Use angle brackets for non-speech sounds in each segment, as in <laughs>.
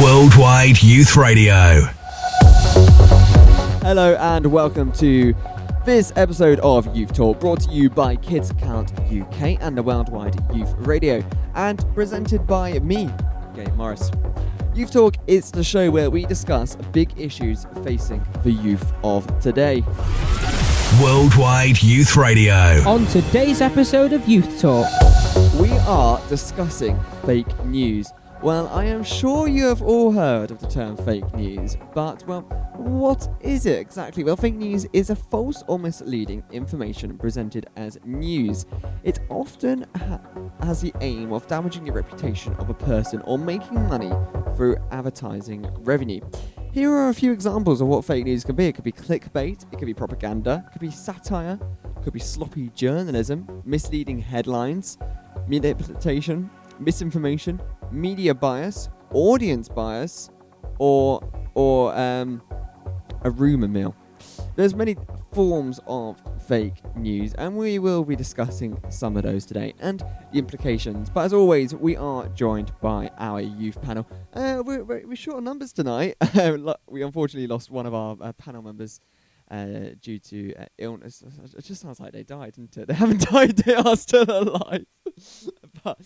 Worldwide Youth Radio. Hello and welcome to this episode of Youth Talk, brought to you by Kids Count UK and the Worldwide Youth Radio, and presented by me, Gabe Morris. Youth Talk is the show where we discuss big issues facing the youth of today. Worldwide Youth Radio. On today's episode of Youth Talk, We are discussing fake news. Well, I am sure you have all heard of the term fake news, but, well, what is it exactly? Well, fake news is a false or misleading information presented as news. It often ha- has the aim of damaging the reputation of a person or making money through advertising revenue. Here are a few examples of what fake news can be. It could be clickbait, it could be propaganda, it could be satire, it could be sloppy journalism, misleading headlines, manipulation, misinformation, media bias, audience bias, or or um, a rumor mill. There's many forms of fake news, and we will be discussing some of those today and the implications. But as always, we are joined by our youth panel. Uh, we're, we're, short on numbers tonight. <laughs> We unfortunately lost one of our uh, panel members uh, due to uh, illness. It just sounds like they died, didn't it? They haven't <laughs> died; they are still alive. <laughs> but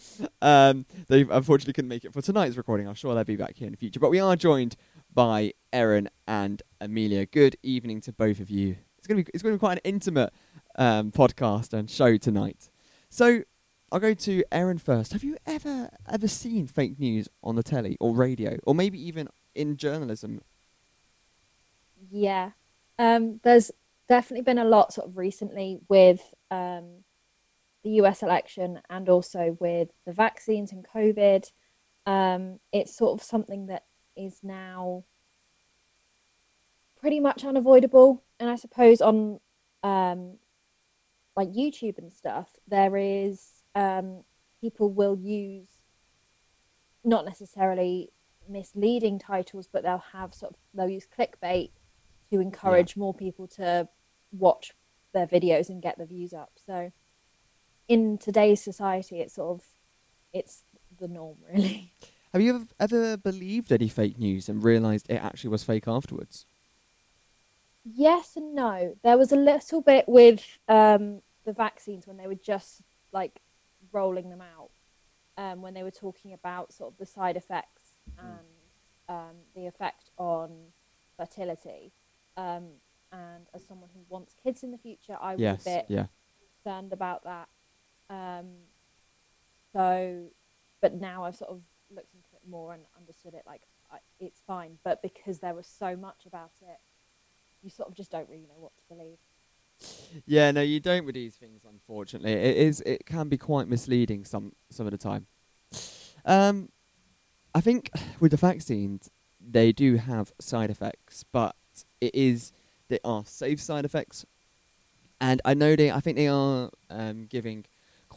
um, they unfortunately couldn't make it for tonight's recording. I'm sure they'll be back here in the future. But we are joined by Erin and Amelia. Good evening to both of you. It's gonna be it's gonna be quite an intimate um, podcast and show tonight. So I'll go to Erin first. Have you ever ever seen fake news on the telly or radio, or maybe even in journalism? Yeah. Um, there's definitely been a lot sort of recently with um, the US election and also with the vaccines and COVID. Um, it's sort of something that is now pretty much unavoidable. And I suppose on um, like YouTube and stuff, there is um, people will use not necessarily misleading titles, but they'll have sort of they'll use clickbait to encourage more people to watch their videos and get the views up. So in today's society, it's sort of it's the norm, really. Have you ever, ever believed any fake news and realised it actually was fake afterwards? Yes and no. There was a little bit with um, the vaccines when they were just like rolling them out, um, when they were talking about sort of the side effects and um, the effect on fertility. Um, and as someone who wants kids in the future, I was yes. a bit Yeah. concerned about that. Um, so, but now I've sort of looked into it more and understood it. Like, I, it's fine. But because there was so much about it, you sort of just don't really know what to believe. Yeah, no, you don't with these things. Unfortunately, it is. It can be quite misleading some some of the time. Um, I think with the vaccines, they do have side effects, but it is they are safe side effects, and I know they. I think they are um, giving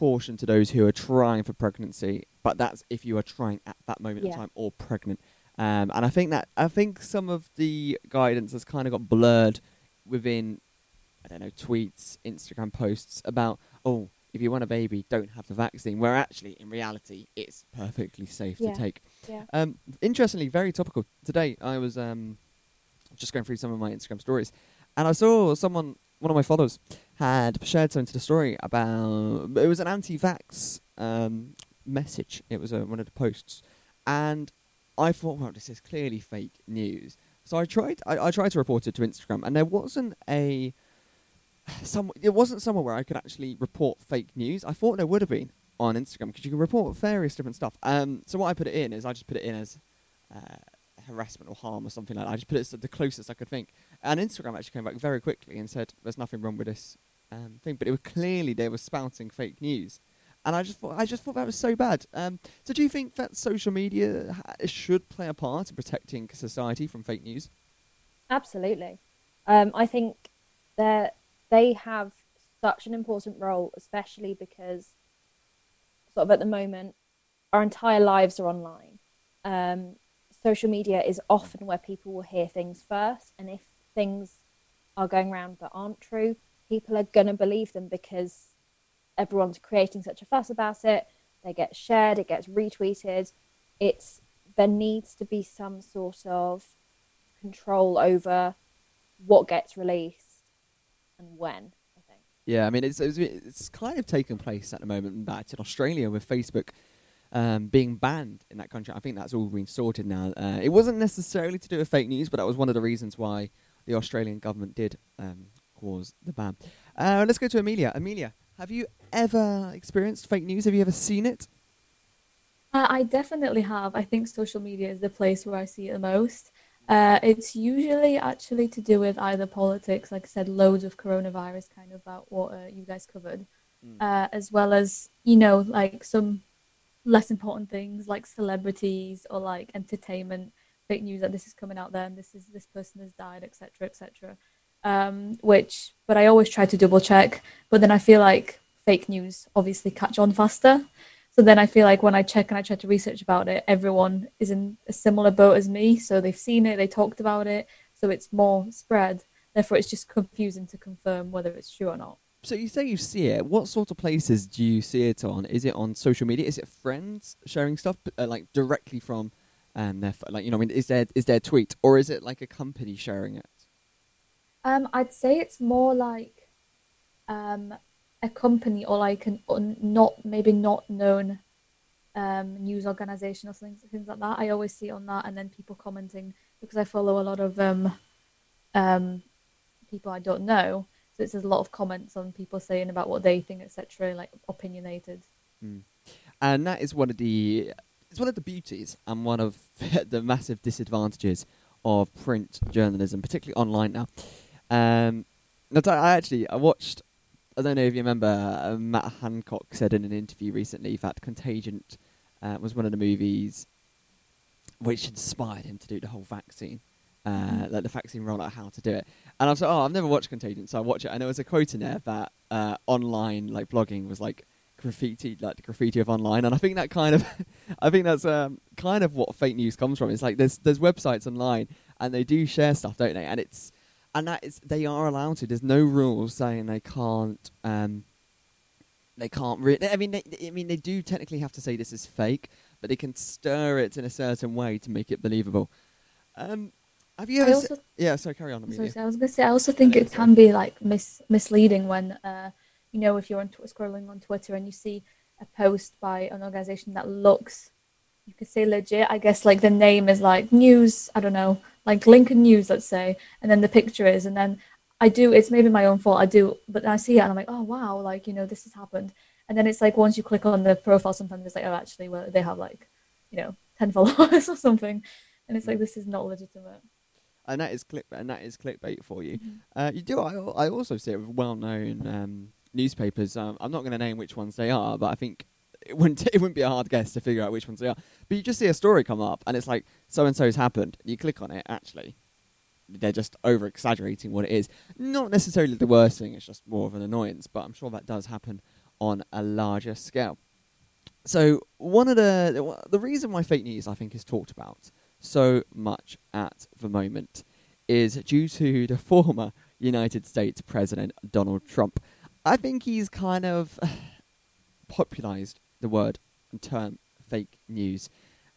caution to those who are trying for pregnancy, but that's if you are trying at that moment Yeah. in time or pregnant. Um, and I think that I think some of the guidance has kind of got blurred within I don't know, tweets, Instagram posts about, oh, if you want a baby, don't have the vaccine, where actually, in reality, it's perfectly safe Yeah. to take. Yeah. Um, interestingly, very topical. Today, I was um, just going through some of my Instagram stories, and I saw someone, one of my followers, had shared something to the story about, it was an anti-vax um, message. It was uh, one of the posts. And I thought, well, this is clearly fake news. So I tried, I, I tried to report it to Instagram, and there wasn't a some it wasn't somewhere where I could actually report fake news. I thought there would have been on Instagram because you can report various different stuff. Um, so what I put it in is I just put it in as uh, harassment or harm or something like that. I just put it the closest I could think, and Instagram actually came back very quickly and said there's nothing wrong with this um, thing, but it was clearly they were spouting fake news. And I just thought, I just thought that was so bad. Um, so, do you think that social media ha- should play a part in protecting society from fake news? Absolutely. Um, I think that they have such an important role, especially because, sort of at the moment, our entire lives are online. Um, social media is often where people will hear things first, and if things are going around that aren't true, people are going to believe them because everyone's creating such a fuss about it. They get shared, it gets retweeted. It's there needs to be some sort of control over what gets released and when. I think. Yeah, I mean, it's, it's it's kind of taken place at the moment back in Australia with Facebook um, being banned in that country. I think that's all been sorted now. Uh, it wasn't necessarily to do with fake news, but that was one of the reasons why the Australian government did um, cause the ban. Uh, let's go to Amelia. Amelia, have you ever experienced fake news? Have you ever seen it? Uh, I definitely have. I think social media is the place where I see it the most. Uh, it's usually actually to do with either politics, like I said, loads of coronavirus, kind of about what uh, you guys covered, Mm. uh, as well as, you know, like some less important things like celebrities or like entertainment, fake news that this is coming out there and this is this person has died, etc., etc. Um, which, but I always try to double check. But then I feel like fake news obviously catch on faster. So then I feel like when I check and I try to research about it, everyone is in a similar boat as me. So they've seen it, they talked about it, so it's more spread. Therefore, it's just confusing to confirm whether it's true or not. So you say you see it. What sort of places do you see it on? Is it on social media? Is it friends sharing stuff uh, like directly from um, their like you know? I mean, is there is there a tweet or is it like a company sharing it? Um, I'd say it's more like um, a company or like an un- not maybe not known um, news organization or things things like that. I always see it on that, and then people commenting because I follow a lot of um, um, people I don't know. There's a lot of comments on people saying about what they think, etc. Like opinionated. and that is one of the it's one of the beauties and one of <laughs> the massive disadvantages of print journalism, particularly online now. Um, I actually I watched. I don't know if you remember uh, Matt Hancock said in an interview recently that Contagion uh, was one of the movies which inspired him to do the whole vaccine, uh, like the vaccine rollout, how to do it. And I was like, oh, I've never watched Contagion, so I watch it. And there was a quote in there that uh, online like blogging was like graffiti, like the graffiti of online. And I think that kind of, <laughs> I think that's um, kind of what fake news comes from. It's like there's there's websites online and they do share stuff, don't they? And it's and that is they are allowed to. There's no rules saying they can't. Um, they can't really. I mean, they, I mean, they do technically have to say this is fake, but they can stir it in a certain way to make it believable. Um, have you ever? se- also yeah, sorry, carry on, sorry, so I was gonna say I also think it can be like mis- misleading when uh, you know if you're on tw- scrolling on Twitter and you see a post by an organization that looks you could say legit. I guess like the name is like news. I don't know, like Lincoln News, let's say, and then the picture is, and then I do. It's maybe my own fault. I do, but I see it and I'm like, oh wow, like you know this has happened. And then it's like once you click on the profile, sometimes it's like, oh actually, well they have like you know ten followers <laughs> or something, and it's like this is not legitimate. And that is click and that is clickbait for you. Mhm. Uh, you do. I, I also see it with well-known um, newspapers. Um, I'm not going to name which ones they are, but I think it wouldn't <laughs> it wouldn't be a hard guess to figure out which ones they are. But you just see a story come up, and it's like so and so's happened. You click on it. Actually, they're just over exaggerating what it is. Not necessarily the worst thing. It's just more of an annoyance. But I'm sure that does happen on a larger scale. So one of the the reason why fake news I think is talked about so much at the moment is due to the former United States President Donald Trump. I think he's kind of <sighs> popularized the word and term fake news.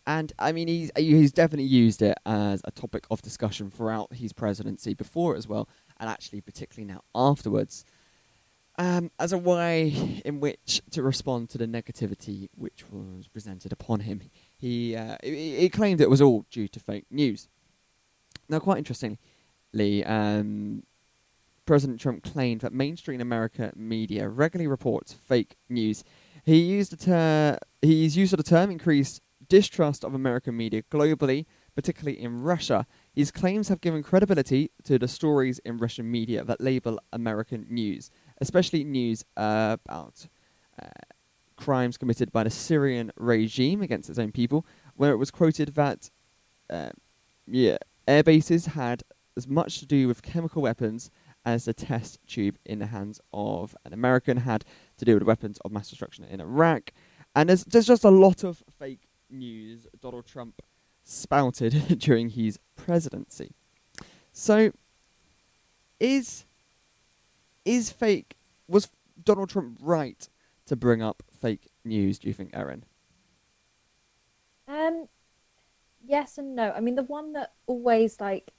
And I mean, he's he's definitely used it as a topic of discussion throughout his presidency before as well, and actually particularly now afterwards, um, as a way in which to respond to the negativity which was presented upon him. He uh, he, he claimed it was all due to fake news. Now, quite interestingly, um, President Trump claimed that mainstream America media regularly reports fake news. He used the ter- he's used the term increased distrust of American media globally, particularly in Russia. His claims have given credibility to the stories in Russian media that label American news, especially news uh, about uh, crimes committed by the Syrian regime against its own people, where it was quoted that uh, yeah, air bases had as much to do with chemical weapons as the test tube in the hands of an American had to do with weapons of mass destruction in Iraq. And there's, there's just a lot of fake news Donald Trump spouted <laughs> during his presidency. So, is is fake was Donald Trump right to bring up fake news? Do you think, Erin? Um, yes and no. I mean, the one that always like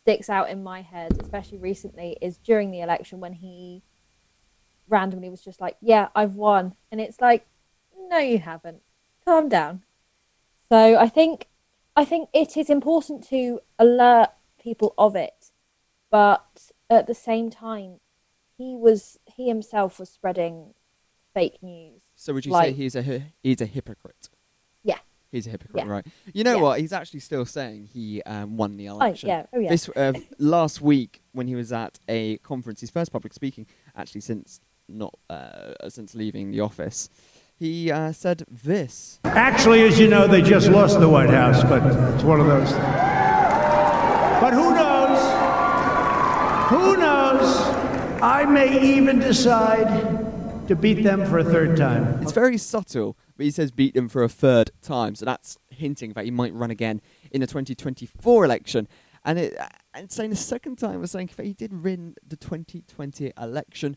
sticks out in my head, especially recently, is during the election when he randomly was just like, "Yeah, I've won," and it's like, "No, you haven't. Calm down." So I think, I think it is important to alert people of it, but at the same time, he was he himself was spreading fake news. So would you Like- say he's a he's a hypocrite? Yeah. He's a hypocrite, Yeah. right? You know Yeah. what? He's actually still saying he um, won the Oh election. yeah, oh yeah. This uh, last week when he was at a conference, his first public speaking, actually since not uh, since leaving the office, he uh, said this. Actually, as you know, they just lost the White House, but it's one of those. Things. But who knows? Who knows? I may even decide to beat them for a third time. It's very subtle, but he says beat them for a third time, so that's hinting that he might run again in the 2024 election. And it, and saying the second time was saying that he did win the 2020 election.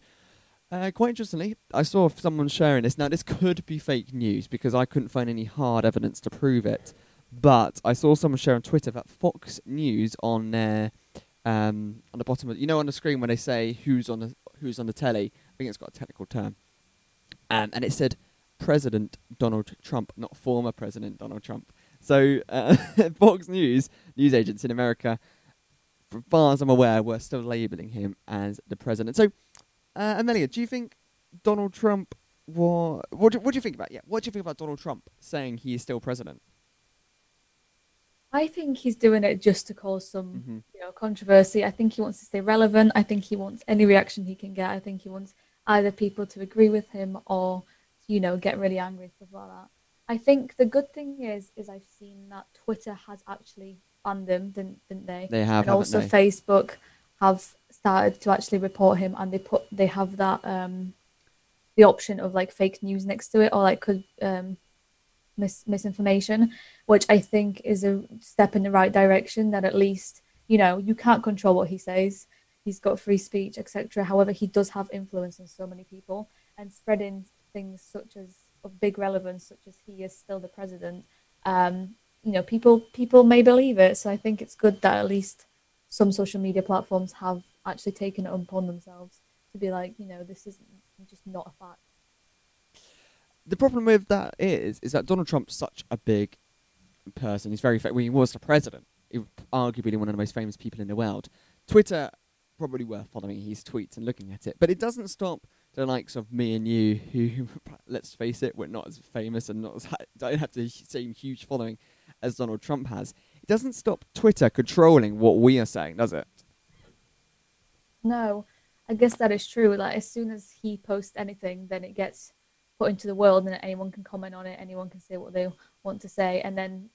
Uh, quite interestingly, I saw someone sharing this. Now, this could be fake news because I couldn't find any hard evidence to prove it. But I saw someone share on Twitter that Fox News on their um, on the bottom of you know on the screen when they say who's on the who's on the telly. I think it's got a technical term, um, and it said President Donald Trump, not former President Donald Trump. So uh, <laughs> Fox News news agents in America, as far as I'm aware, were still labeling him as the president. So, uh, Amelia, do you think Donald Trump? Wa- what do, what do you think about? Yeah, what do you think about Donald Trump saying he is still president? I think he's doing it just to cause some, Mhm. you know, controversy. I think he wants to stay relevant. I think he wants any reaction he can get. I think he wants either people to agree with him or, you know, get really angry stuff like that. I think the good thing is, is I've seen that Twitter has actually banned him, didn't didn't they? They have, and also they? Facebook have started to actually report him, and they put they have that um, the option of like fake news next to it, or like could um, mis- misinformation, which I think is a step in the right direction. That at least you know you can't control what he says. He's got free speech, etc. However, he does have influence on so many people, and spreading things such as of big relevance, such as he is still the president. Um, you know, people people may believe it. So I think it's good that at least some social media platforms have actually taken it upon themselves to be like, you know, this is just not a fact. the problem with that is, is that Donald Trump's such a big person. He's very fa- when he was the president, he was arguably one of the most famous people in the world. Twitter probably worth following his tweets and looking at it, but it doesn't stop the likes of me and you, who, <laughs> let's face it, we're not as famous and not as don't have the same huge following as Donald Trump has. It doesn't stop Twitter controlling what we are saying, does it? No, I guess that is true. Like as soon as he posts anything, then it gets put into the world, and anyone can comment on it. Anyone can say what they want to say, and then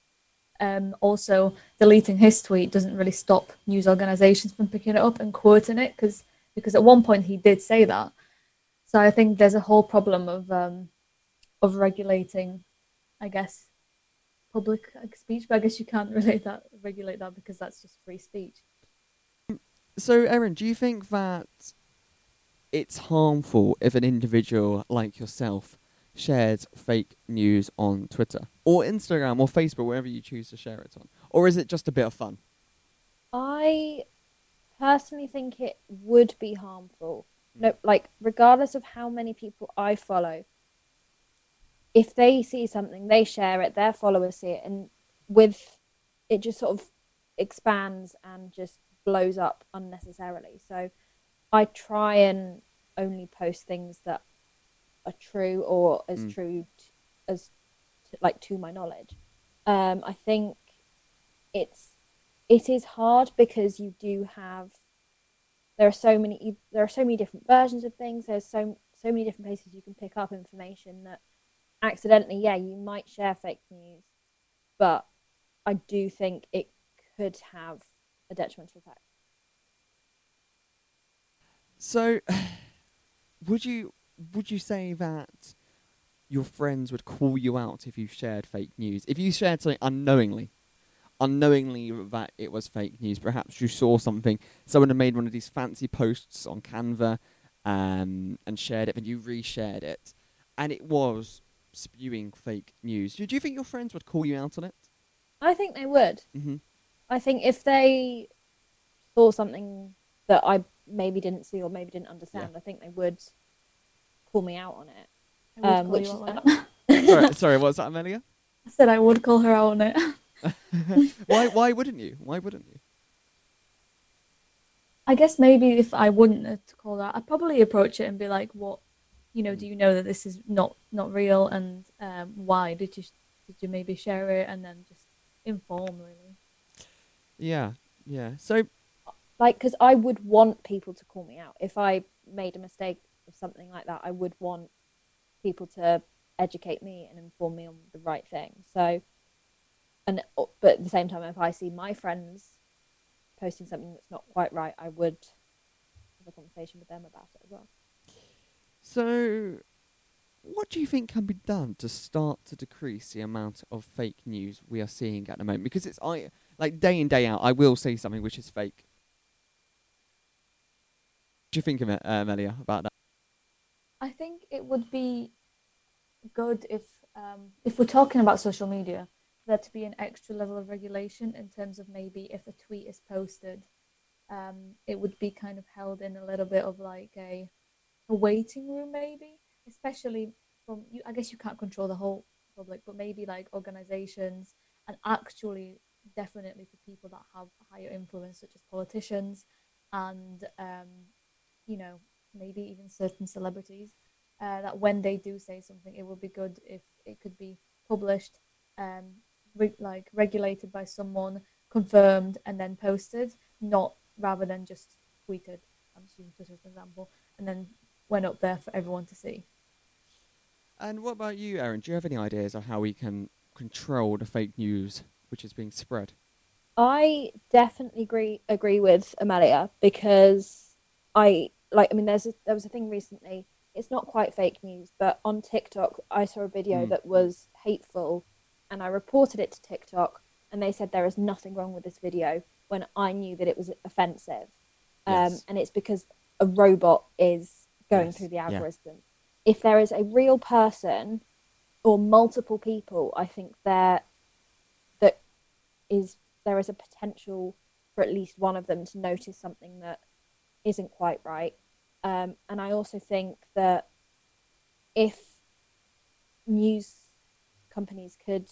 um, also deleting his tweet doesn't really stop news organizations from picking it up and quoting it because because at one point he did say that. So I think there's a whole problem of um, of regulating, I guess, public speech. But I guess you can't <laughs> relate that regulate that because that's just free speech. So, Erin, do you think that it's harmful if an individual like yourself shares fake news on Twitter or Instagram or Facebook, wherever you choose to share it on? Or is it just a bit of fun? I personally think it would be harmful. No, like regardless of how many people I follow, if they see something, they share it, their followers see it, and with it just sort of expands and just blows up unnecessarily. So I try and only post things that are true or as Mm. true t- as t- like to my knowledge. Um, I think it's it is hard because you do have there are so many there are so many different versions of things. There's so so many different places you can pick up information that accidentally yeah you might share fake news but i do think it could have a detrimental effect. So, <sighs> would you would you say that your friends would call you out if you shared fake news? If you shared something unknowingly, unknowingly that it was fake news, perhaps you saw something, someone had made one of these fancy posts on Canva um, and shared it, and you reshared it, and it was spewing fake news. Do you think your friends would call you out on it? I think they would. hmm I think if they saw something that I maybe didn't see or maybe didn't understand, I think they would call me out on it. Um, which is out on an- it. sorry, sorry, what's that, Amelia? <laughs> I said I would call her out on it. <laughs> why? Why wouldn't you? Why wouldn't you? I guess maybe if I wouldn't have to call that, I'd probably approach it and be like, "What, you know, do you know that this is not not real, and um, why did you did you maybe share it, and then just inform really." Yeah, yeah. So like because I would want people to call me out if I made a mistake of something like that. I would want people to educate me and inform me on the right thing. So, and uh, but at the same time, if I see my friends posting something that's not quite right, I would have a conversation with them about it as well. So, what do you think can be done to start to decrease the amount of fake news we are seeing at the moment? Because it's I like day in day out, I will see something which is fake. What do you think of it, uh, Melia, about that? I think it would be good if, um, if we're talking about social media, there to be an extra level of regulation in terms of maybe if a tweet is posted, um, it would be kind of held in a little bit of like a, a waiting room, maybe, especially from you. I guess you can't control the whole public, but maybe like organizations and actually definitely for people that have higher influence, such as politicians and um, you know maybe even certain celebrities uh, that when they do say something, it would be good if it could be published, um, re- like regulated by someone, confirmed, and then posted, not rather than just tweeted. I'm just using Twitter as an example, and then went up there for everyone to see. And what about you, Erin? Do you have any ideas of how we can control the fake news which is being spread? I definitely agree agree with Amelia because I like. I mean, there's a, there was a thing recently. It's not quite fake news, but on TikTok, I saw a video Mm. that was hateful, and I reported it to TikTok, and they said there is nothing wrong with this video when I knew that it was offensive, um, Yes. and it's because a robot is going Yes, through the yeah. algorithm. If there is a real person or multiple people, I think there that is there is a potential for at least one of them to notice something that isn't quite right. Um, and I also think that if news companies could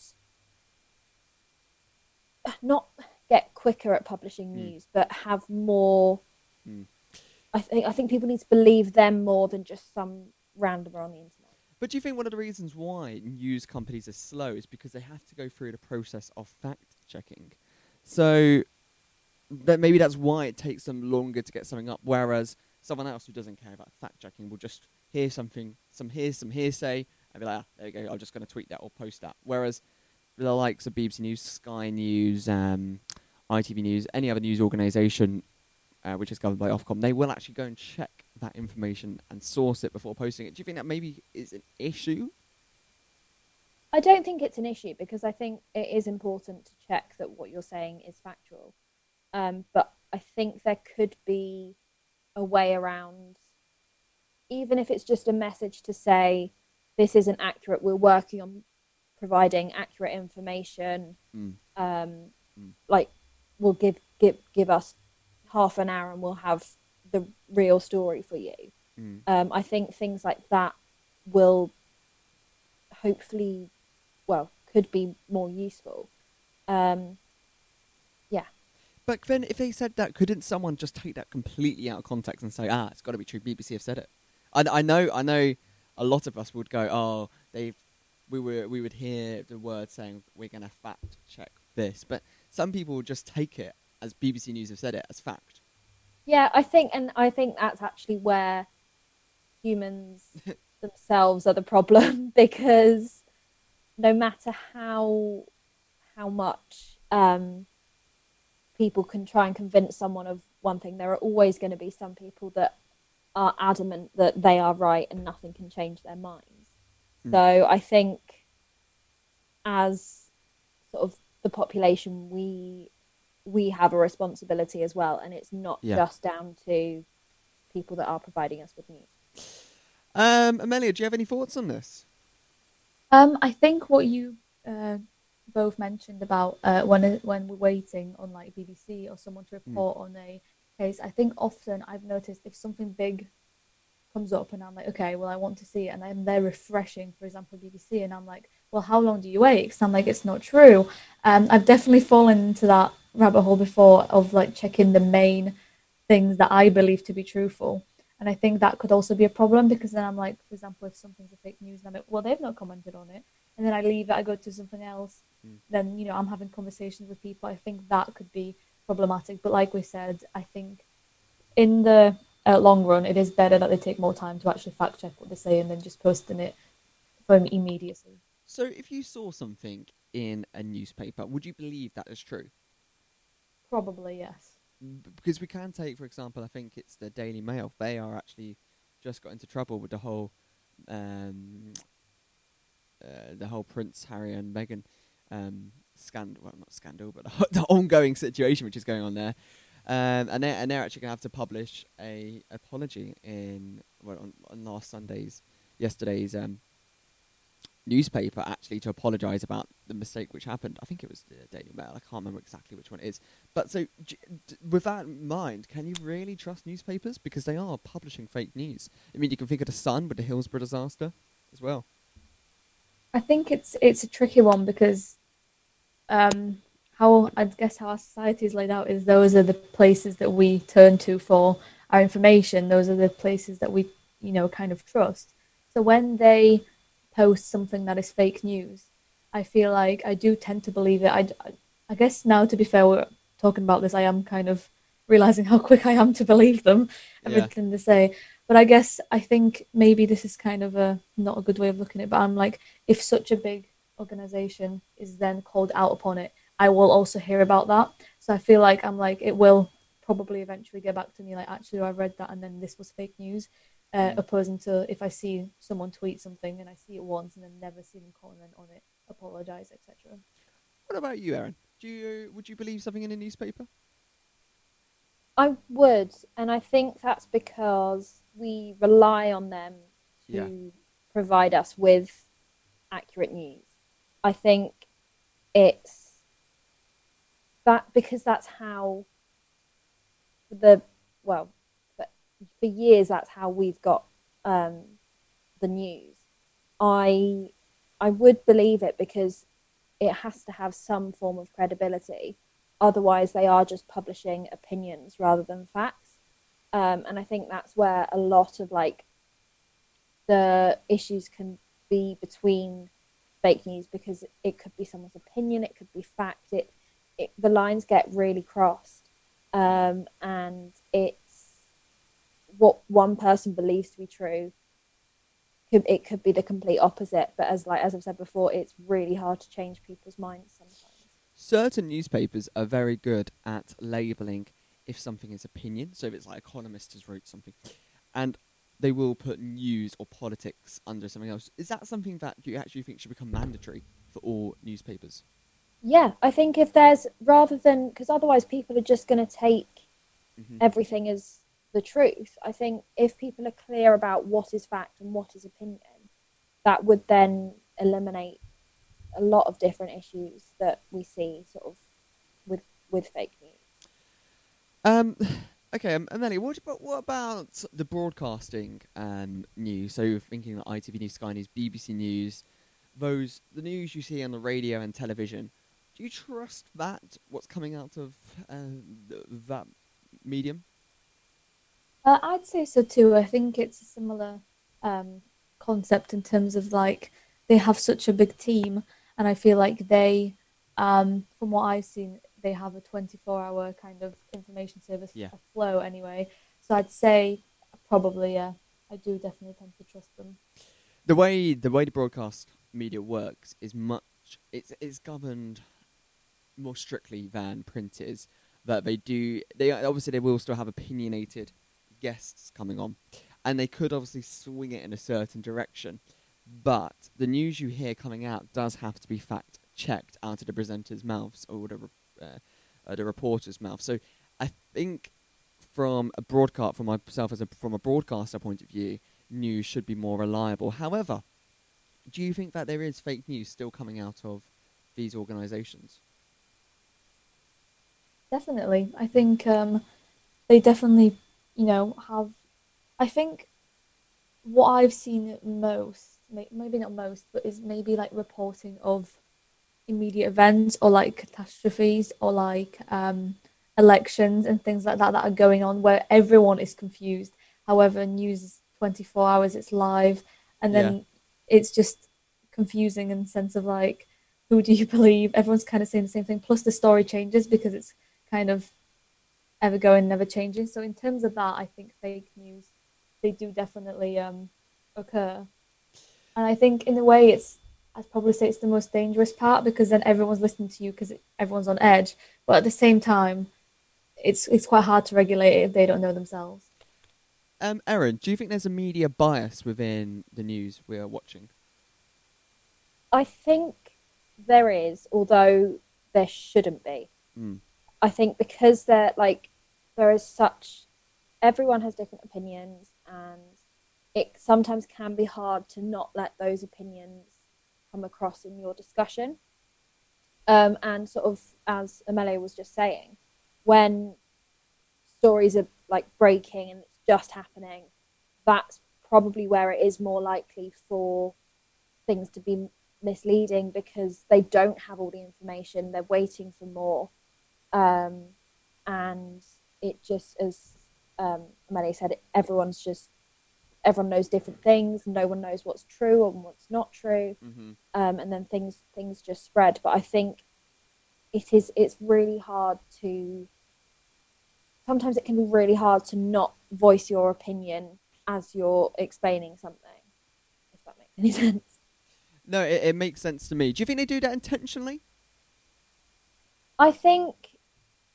not get quicker at publishing Mm. news, but have more, Mm. I think I think people need to believe them more than just some randomer on the internet. But do you think one of the reasons why news companies are slow is because they have to go through the process of fact checking? So that maybe that's why it takes them longer to get something up. Whereas someone else who doesn't care about fact checking will just hear something, some hear some hearsay, and be like, ah, there you go, I'm just going to tweet that or post that. Whereas the likes of BBC News, Sky News, um, ITV News, any other news organisation uh, which is governed by Ofcom, they will actually go and check that information and source it before posting it. Do you think that maybe is an issue? I don't think it's an issue because I think it is important to check that what you're saying is factual. Um, but I think there could be a way around, even if it's just a message to say, this isn't accurate, we're working on providing accurate information. Mm. Um, Mm. Like, we'll give, give, give us half an hour and we'll have the real story for you. Mm. Um, I think things like that will hopefully, well, could be more useful. Um, yeah. But then, if they said that, couldn't someone just take that completely out of context and say, "Ah, it's got to be true. BBC have said it." I, I know, I know. A lot of us would go, "Oh, they've." We were, we would hear the word saying, "We're going to fact check this," but some people would just take it as BBC News have said it as fact. yeah, I think, and I think that's actually where humans <laughs> themselves are the problem <laughs> because no matter how how much um, people can try and convince someone of one thing, there are always going to be some people that are adamant that they are right and nothing can change their minds. Mm. So I think as sort of the population, we we have a responsibility as well, and it's not Yeah. just down to people that are providing us with news. Um, Amelia, do you have any thoughts on this? Um, I think what you uh, both mentioned about uh, when when we're waiting on like BBC or someone to Hmm. report on a case. I think often I've noticed if something big comes up and I'm like, okay, well I want to see it, and then they're refreshing, for example, BBC, and I'm like, well, how long do you wait? Because I'm like, it's not true. Um, I've definitely fallen into that rabbit hole before of like checking the main things that I believe to be truthful. And I think that could also be a problem because then I'm like, for example, if something's a fake news, and I'm like, well, they've not commented on it, and then I leave it, I go to something else, then you know I'm having conversations with people. I think that could be problematic. But like we said, I think in the uh, long run, it is better that they take more time to actually fact check what they say and then just posting it for immediacy. So, if you saw something in a newspaper, would you believe that is true? Probably yes. Because we can take, for example, I think it's the Daily Mail. They are actually just got into trouble with the whole, um, uh, the whole Prince Harry and Meghan um, scandal. Well, not scandal, but <laughs> the ongoing situation which is going on there. Um, and they're and they're actually going to have to publish a apology in well on, on last Sunday's yesterday's um, newspaper actually to apologise about the mistake which happened. I think it was the Daily Mail. I can't remember exactly which one it is. But so, with that in mind, can you really trust newspapers because they are publishing fake news? I mean, you can think of the Sun with the Hillsborough disaster as well. I think it's it's a tricky one because um, how I guess how our society is laid out is those are the places that we turn to for our information. Those are the places that we you know kind of trust. So when they post something that is fake news, I feel like I do tend to believe it. I, I, guess now to be fair, we're talking about this. I am kind of realizing how quick I am to believe them, Yeah. everything they say. But I guess I think maybe this is kind of a not a good way of looking at it. But I'm like, if such a big organization is then called out upon it, I will also hear about that. So I feel like I'm like it will probably eventually get back to me. Like actually, I read that and then this was fake news. Uh, opposing to if I see someone tweet something and I see it once and then never see them comment on it, apologize, etc. What about you, Erin? Do you would you believe something in a newspaper? I would, and I think that's because we rely on them to Yeah. provide us with accurate news. I think it's that because that's how the well for, years that's how we've got um, the news. I I would believe it because it has to have some form of credibility. Otherwise, they are just publishing opinions rather than facts. Um, and I think that's where a lot of like the issues can be between fake news because it could be someone's opinion, it could be fact. It, it the lines get really crossed, um, and it's what one person believes to be true. Could, it could be the complete opposite, but as like as I've said before, it's really hard to change people's minds sometimes. Certain newspapers are very good at labeling if something is opinion. So if it's like Economist has wrote something, and they will put news or politics under something else. Is that something that you actually think should become mandatory for all newspapers? Yeah, I think if there's rather than because otherwise people are just going to take Mhm. everything as the truth. I think if people are clear about what is fact and what is opinion, that would then eliminate a lot of different issues that we see sort of with with fake news. Um, okay, um, Amelia, what about what about the broadcasting um, news? So you're thinking like ITV News, Sky News, BBC News, those the news you see on the radio and television. Do you trust that? What's coming out of uh, th- that medium? Uh, I'd say so too. I think it's a similar um, concept in terms of like they have such a big team, and I feel like they, um, from what I've seen, they have a 24-hour kind of information service Yeah. flow anyway. So I'd say probably yeah, I do definitely tend to trust them. the way the way the broadcast media works is much it's it's governed more strictly than print is. That they do they obviously they will still have opinionated guests coming on, and they could obviously swing it in a certain direction. But the news you hear coming out does have to be fact checked out of the presenters' mouths or the uh, uh, the reporters' mouth. So I think from a broadcast, from myself as a from a broadcaster point of view, news should be more reliable. However, do you think that there is fake news still coming out of these organisations. Definitely. I think um, they definitely, you know, have. I think what I've seen most, maybe not most, but is maybe like reporting of immediate events or like catastrophes or like um, elections and things like that that are going on where everyone is confused. However, news is 24 hours, it's live, and then it's just confusing in the sense of like, who do you <laughs> believe? Everyone's kind of saying the same thing. Plus, the story changes because it's kind of ever going, never changing. So, in terms of that, I think fake news they do definitely um, occur, and I think in a way it's I'd probably say it's the most dangerous part because then everyone's listening to you because everyone's on edge. But at the same time, it's it's quite hard to regulate it if they don't know themselves. Um, Erin, do you think there's a media bias within the news we are watching? I think there is, although there shouldn't be. Mm. I think because there like there is such everyone has different opinions and it sometimes can be hard to not let those opinions come across in your discussion. Um, and sort of as Amelia was just saying, when stories are like breaking and it's just happening, that's probably where it is more likely for things to be misleading because they don't have all the information. They're waiting for more, um, and it just as um, said, everyone's just everyone knows different things. No one knows what's true and what's not true, Mm-hmm. um, and then things things just spread. But I think it is it's really hard to. Sometimes it can be really hard to not voice your opinion as you're explaining something, if that makes any <laughs> sense. No, it, it makes sense to me. Do you think they do that intentionally? I think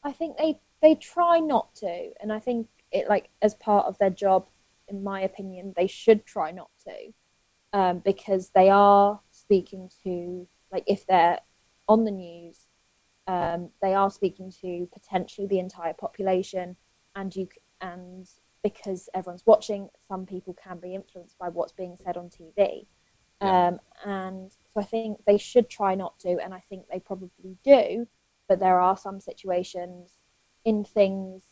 I think they they try not to, and I think it like as part of their job, in my opinion, they should try not to, um, because they are speaking to like if they're on the news, um, they are speaking to potentially the entire population, and you and because everyone's watching, some people can be influenced by what's being said on TV. Yeah. Um, and so I think they should try not to, and I think they probably do. But there are some situations in things,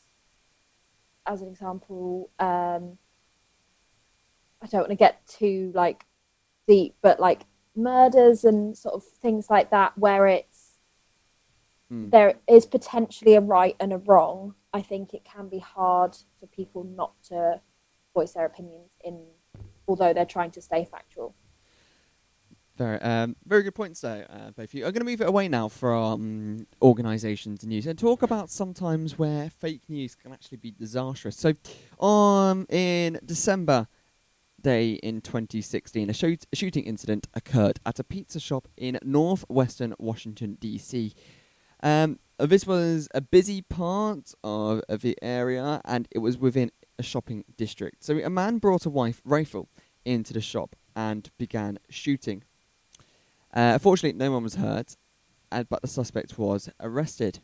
as an example, um, I don't want to get too like deep, but like murders and sort of things like that, where it's Mm. there is potentially a right and a wrong. I think it can be hard for people not to voice their opinions in, although they're trying to stay factual. Very, um, very good points there, uh, both of you. I'm going to move it away now from organisations and news and talk about sometimes where fake news can actually be disastrous. So, um, in December day in 2016, a, shoot, shooting incident occurred at a pizza shop in northwestern Washington D.C. Um, this was a busy part of, of the area, and it was within a shopping district. So, a man brought a wife rifle into the shop and began shooting. Uh, fortunately, no one was hurt, and, but the suspect was arrested.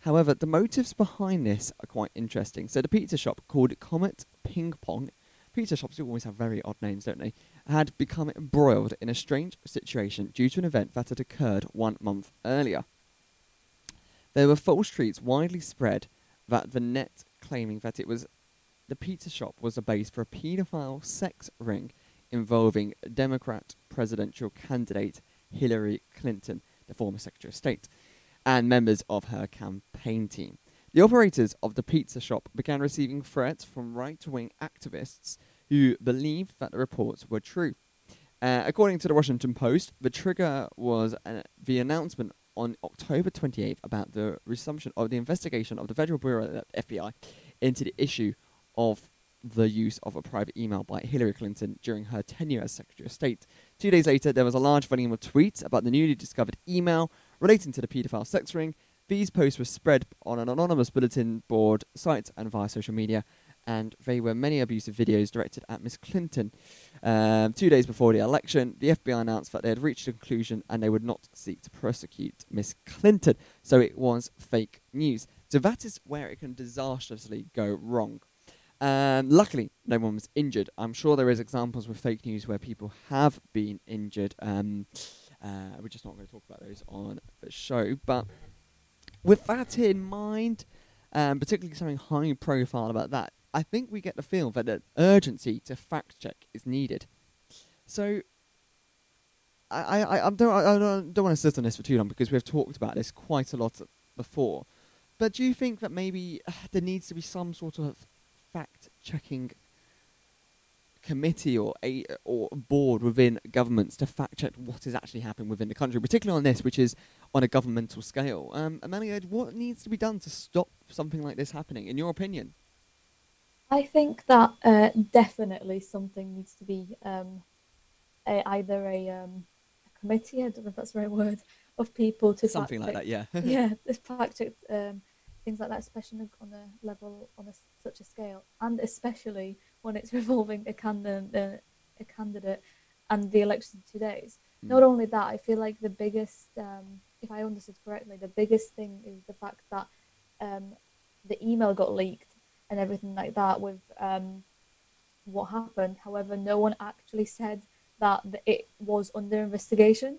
However, the motives behind this are quite interesting. So, the pizza shop called Comet Ping Pong, pizza shops do always have very odd names, don't they? Had become embroiled in a strange situation due to an event that had occurred one month earlier. There were false tweets widely spread that the net claiming that it was the pizza shop was a base for a paedophile sex ring involving Democrat presidential candidate Hillary Clinton, the former Secretary of State, and members of her campaign team. The operators of the pizza shop began receiving threats from right wing activists who believed that the reports were true. Uh, according to the Washington Post, the trigger was uh, the announcement on October 28th about the resumption of the investigation of the Federal Bureau of the FBI into the issue of the use of a private email by Hillary Clinton during her tenure as Secretary of State. Two days later, there was a large volume of tweets about the newly discovered email relating to the paedophile sex ring. These posts were spread on an anonymous bulletin board site and via social media, and they were many abusive videos directed at Miss Clinton. Um, two days before the election, the FBI announced that they had reached a conclusion and they would not seek to prosecute Miss Clinton. So it was fake news. So that is where it can disastrously go wrong. Um, luckily, no one was injured. I'm sure there is examples with fake news where people have been injured. Um, Uh, we're just not going to talk about those on the show. But with that in mind, um, particularly something high profile about that, I think we get the feel that an urgency to fact check is needed. So, I, I, I- don't, I don't, don't want to sit on this for too long because we've talked about this quite a lot before. But do you think that maybe uh, there needs to be some sort of fact checking committee or a or board within governments to fact check what is actually happening within the country, particularly on this, which is on a governmental scale? Um, Amelia, what needs to be done to stop something like this happening, in your opinion? I think that uh, definitely something needs to be um, a, either a, um, a committee, I don't know if that's the right word, of people to Something like that, yeah. <laughs> yeah, this fact check um, things like that, especially on a level on a, such a scale, and especially when it's <laughs> revolving a candidate, uh, a candidate, and the election in two days. Mm. Not only that, I feel like the biggest, um, if I understood correctly, the biggest thing is the fact that um, the email got leaked and everything like that with um, what happened. However, no one actually said that it was under investigation,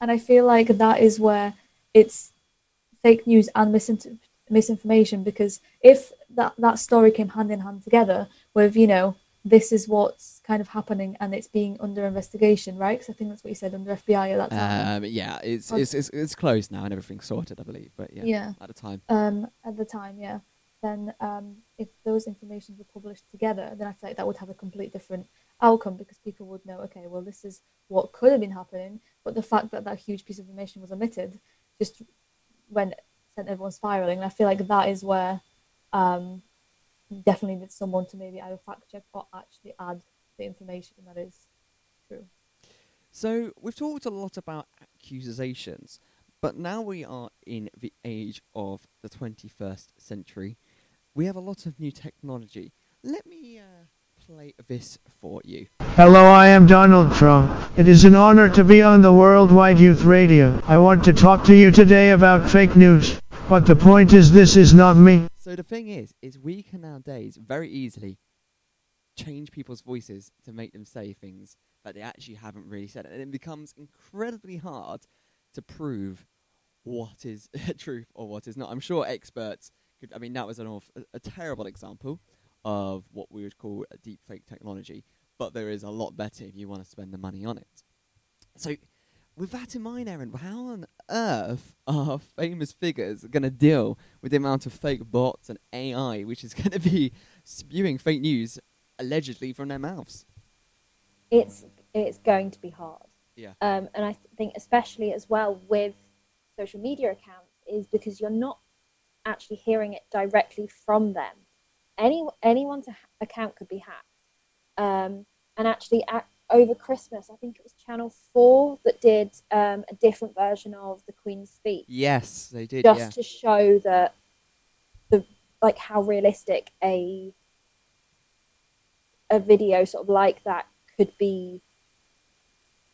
and I feel like that is where it's fake news and misin- misinformation because if that that story came hand in hand together with you know this is what's kind of happening and it's being under investigation, right? Because I think that's what you said under FBI at that time. Um, yeah, it's, it's it's it's closed now and everything's sorted, I believe. But yeah, Yeah. at the time. um, at the time, yeah, then um, if those informations were published together, then I feel like that would have a complete different outcome because people would know, okay, well, this is what could have been happening, but the fact that that huge piece of information was omitted just when sent everyone spiraling. And I feel like that is where um, you definitely need someone to maybe either fact check or actually add the information that is true. So we've talked a lot about accusations, but now we are in the age of the 21st century. We have a lot of new technology. Let me uh, play this for you. Hello, I am Donald Trump. It is an honor to be on the Worldwide Youth Radio. I want to talk to you today about fake news. But the point is, this is not me. So the thing is, is we can nowadays very easily change people's voices to make them say things that they actually haven't really said, and it becomes incredibly hard to prove what is <laughs> truth or what is not. I'm sure experts could. I mean, that was an awf- a, a terrible example of what we would call a deep fake technology, but there is a lot better if you want to spend the money on it. So, with that in mind, Erin, how on earth are famous figures going to deal with the amount of fake bots and AI which is <laughs> going to be spewing fake news allegedly from their mouths? it's it's going to be hard. Yeah. Um, and I th- think especially as well with social media accounts is because you're not actually hearing it directly from them. Any anyone's account could be hacked. Um, and actually, at, over Christmas, I think it was Channel Four that did um, a different version of the Queen's speech Yes, they did. just yeah. to show that the like how realistic a a video sort of like that could be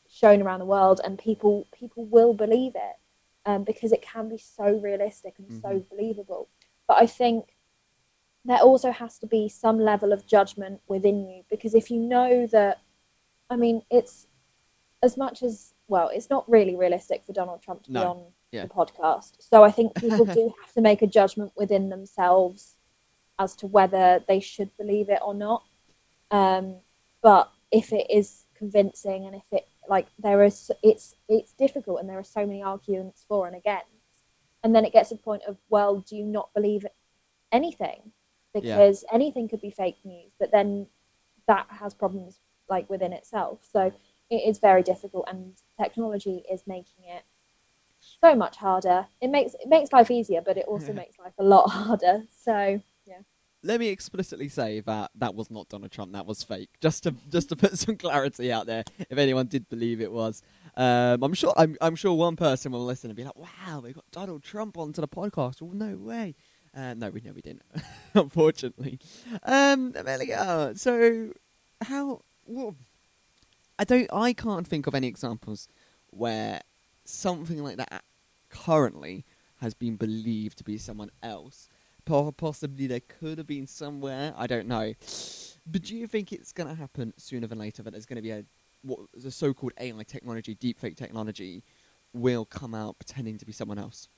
shown around the world and people people will believe it um, because it can be so realistic and so believable but i think there also has to be some level of judgment within you because if you know that i mean it's as much as well it's not really realistic for donald trump to be on Yeah. the podcast. So i think people <laughs> do have to make a judgment within themselves as to whether they should believe it or not. Um, but if it is convincing and if it like there is it's it's difficult and there are so many arguments for and against. And then it gets to the point of well do you not believe anything? Because anything could be fake news but then that has problems like within itself so it is very difficult and technology is making it so much harder it makes it makes life easier but it also makes life a lot <laughs> harder so yeah Let me explicitly say that that was not Donald Trump. That was fake. Just to just to put <laughs> some clarity out there, if anyone did believe it was, um, I'm sure I'm, I'm sure one person will listen and be like, "Wow, they got Donald Trump onto the podcast." Well, no way. Uh, no, we no, we didn't. <laughs> Unfortunately, um, Amelia. So, how? Well, I don't. I can't think of any examples where something like that currently has been believed to be someone else. Possibly there could have been somewhere. I don't know. But do you think it's going to happen sooner than later? That there's going to be a what the so-called AI technology, deepfake technology, will come out pretending to be someone else.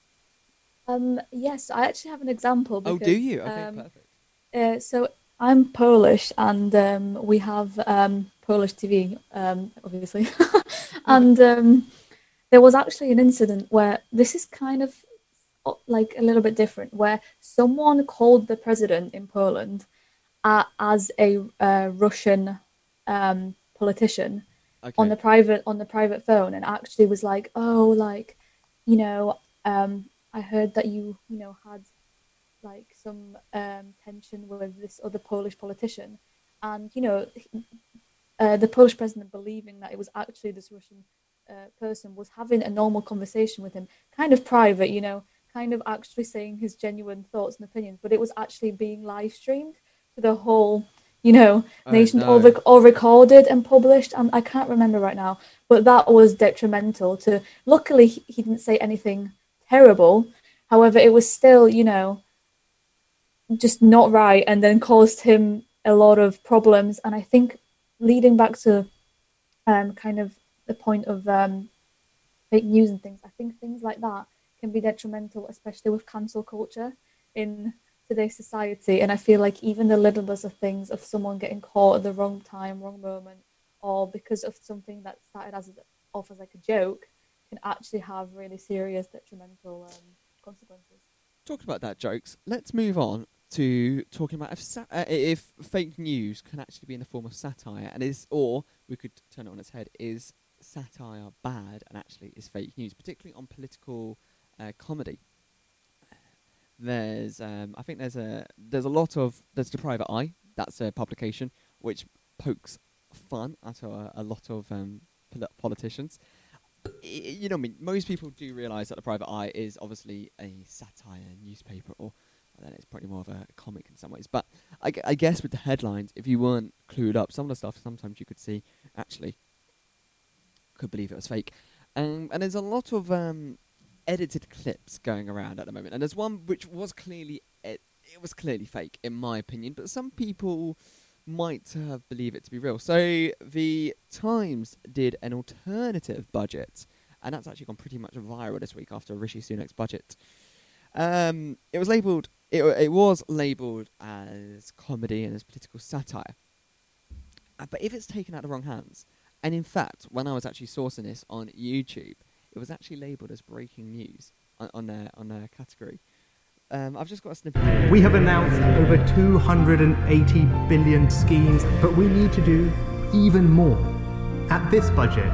Um, yes, I actually have an example. oh, do you? Okay, um, perfect. Uh, so I'm Polish, and um, we have um, Polish TV, um, obviously. <laughs> and um, there was actually an incident where this is kind of like a little bit different, where someone called the president in Poland uh, as a uh, Russian um, politician Okay. on the private on the private phone, and actually was like, "Oh, like, you know, um, I heard that you, you know, had." Like some um, tension with this other Polish politician, and you know, uh, the Polish president believing that it was actually this Russian uh, person was having a normal conversation with him, kind of private, you know, kind of actually saying his genuine thoughts and opinions, but it was actually being live streamed to the whole, you know, nation, all, rec- all recorded and published. And I can't remember right now, but that was detrimental to. Luckily, he he didn't say anything terrible. However, it was still, you know, just not right and then caused him a lot of problems. And i think leading back to um, kind of the point of um, fake news and things i think things like that can be detrimental especially with cancel culture in today's society. And i feel like even the littlest of things of someone getting caught at the wrong time wrong moment or because of something that started as off as like a joke can actually have really serious detrimental um, consequences. Talking about that jokes, let's move on to talking about if, uh, if fake news can actually be in the form of satire, and is, or we could turn it on its head, is satire bad and actually is fake news, particularly on political uh, comedy. There's, um, I think there's a there's a lot of there's the Private Eye, that's a publication which pokes fun at a, a lot of um, poli- politicians. I- you know, I mean, most people do realise that the Private Eye is obviously a satire newspaper, or then it's probably more of a comic in some ways. But I, I guess with the headlines, if you weren't clued up, some of the stuff sometimes you could see actually could believe it was fake. Um, and there's a lot of um, edited clips going around at the moment, and there's one which was clearly it, it was clearly fake in my opinion, but some people might have believed it to be real. So the Times did an alternative budget, and that's actually gone pretty much viral this week after Rishi Sunak's budget. Um, it was labelled. It, it was labelled as comedy and as political satire. Uh, but if it's taken out of the wrong hands, and in fact, when I was actually sourcing this on YouTube, it was actually labelled as breaking news on, on their on their category. Um, I've just got a snippet. We have announced over 280 billion schemes, but we need to do even more. At this budget,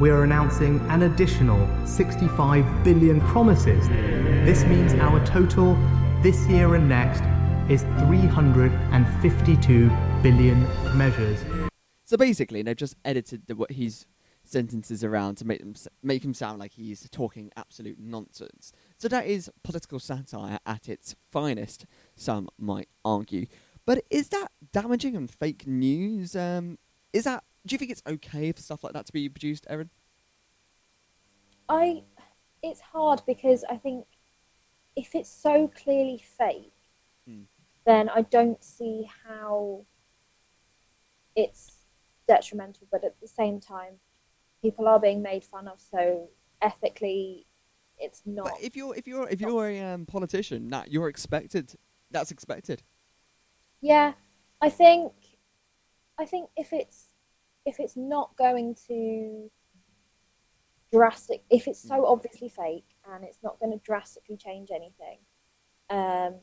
we are announcing an additional 65 billion promises. This means our total this year and next is 352 billion measures. So basically, they've just edited the, what his sentences around to make them make him sound like he's talking absolute nonsense. So that is political satire at its finest. Some might argue, but is that damaging and fake news? Um, is that? Do you think it's okay for stuff like that to be produced, Erin? I it's hard because I think if it's so clearly fake, Hmm. then I don't see how it's detrimental. But at the same time, people are being made fun of, so ethically, it's not. But if you're if you're if you're a um, politician, that you're expected. That's expected. Yeah, I think I think if it's if it's not going to drastic if it's so obviously fake and it's not going to drastically change anything um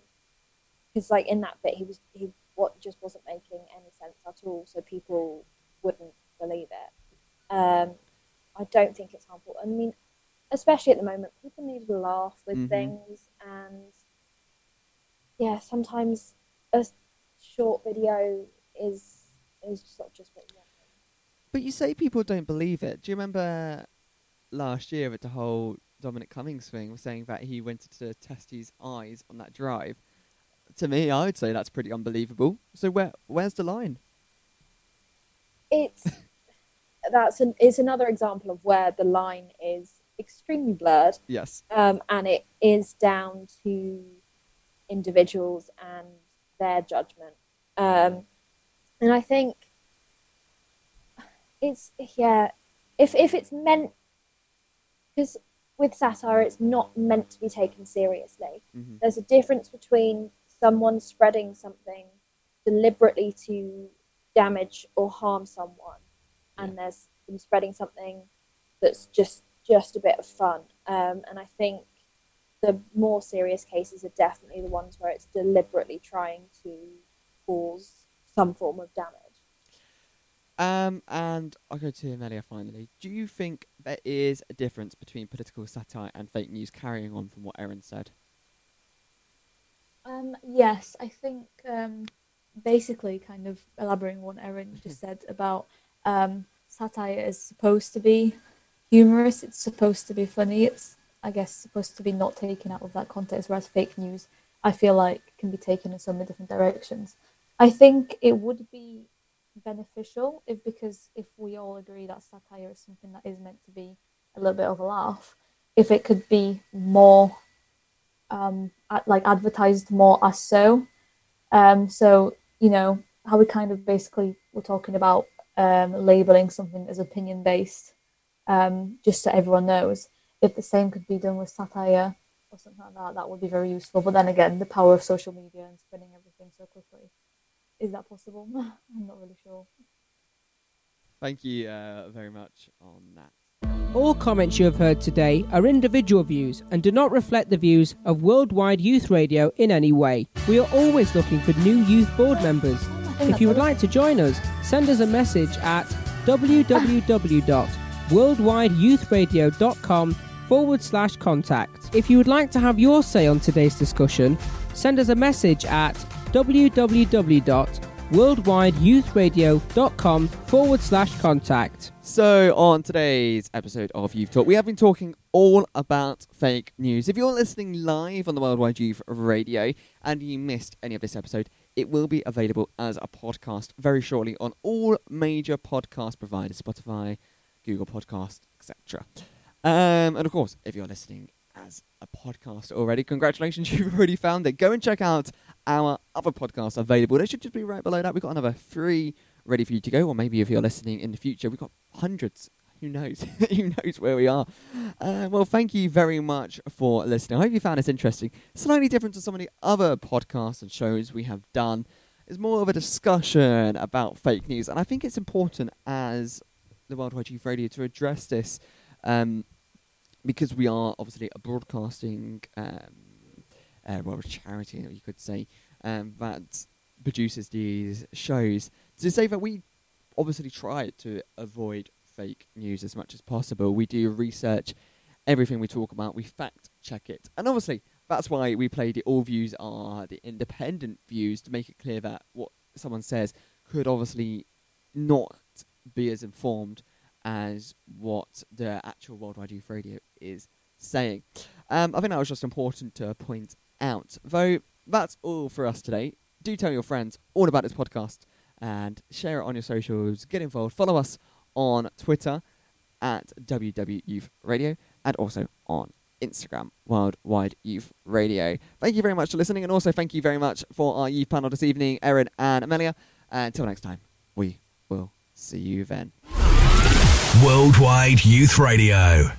because like in that bit he was he what just wasn't making any sense at all so people wouldn't believe it um i don't think it's harmful i mean especially at the moment people need to laugh with Mhm. things and yeah sometimes a short video is is sort of just what you want But you say people don't believe it. Do you remember last year with the whole Dominic Cummings thing, was saying that he wanted to test his eyes on that drive? To me, I would say that's pretty unbelievable. So where where's the line? it's <laughs> that's an it's another example of where the line is extremely blurred Yes. um, and it is down to individuals and their judgment um, and i think it's yeah. If if it's meant, because with satire, it's not meant to be taken seriously. Mhm. There's a difference between someone spreading something deliberately to damage or harm someone, and there's them spreading something that's just just a bit of fun. Um, and I think the more serious cases are definitely the ones where it's deliberately trying to cause some form of damage. Um, and I'll go to Amelia finally. Do you think there is a difference between political satire and fake news carrying on from what Erin said? Um, yes, I think um, basically kind of elaborating on what Erin just said about um, satire is supposed to be humorous, it's supposed to be funny, it's I guess supposed to be not taken out of that context, whereas fake news I feel like can be taken in so many different directions. I think it would be beneficial if because if we all agree that satire is something that is meant to be a little bit of a laugh, if it could be more um, like advertised more as so. Um, so you know how we kind of basically were talking about um, labeling something as opinion based, um, just so everyone knows. If the same could be done with satire or something like that, that would be very useful. But then again, the power of social media and spreading everything so quickly, is that possible? <laughs> I'm not really sure. Thank you uh, very much on that. All comments you have heard today are individual views and do not reflect the views of Worldwide Youth Radio in any way. We are always looking for new youth board members. If you would like to join us, send us a message at www.worldwideyouthradio.com forward slash contact. If you would like to have your say on today's discussion, send us a message at www.worldwideyouthradio.com forward slash contact. So, on today's episode of Youth Talk, we have been talking all about fake news. If you're listening live on the Worldwide Youth Radio and you missed any of this episode, it will be available as a podcast very shortly on all major podcast providers Spotify, Google Podcast, etc. Um, and of course, if you're listening as a podcast already, congratulations, <laughs> you've already found it. Go and check out our other podcasts available. They should just be right below that. We've got another three ready for you to go, or maybe if you're listening in the future, we've got hundreds. Who knows? <laughs> Who knows where we are? Uh, well, thank you very much for listening. I hope you found this interesting. Slightly different to some of the other podcasts and shows we have done. It's more of a discussion about fake news, and I think it's important as the Worldwide Youth Radio to address this um, because we are obviously a broadcasting, um, uh, well, a charity, you could say, um, that produces these shows. To say that we obviously try to avoid fake news as much as possible. We do research everything we talk about, we fact check it. And obviously, that's why we play the all views are the independent views to make it clear that what someone says could obviously not be as informed as what the actual Worldwide Youth Radio is saying. Um, I think that was just important to point out. Though that's all for us today. Do tell your friends all about this podcast and share it on your socials. Get involved. Follow us on Twitter at WW Youth Radio and also on Instagram, Worldwide Youth Radio. Thank you very much for listening, and also thank you very much for our youth panel this evening, Erin and Amelia. Until next time, we will see you then. Worldwide Youth Radio.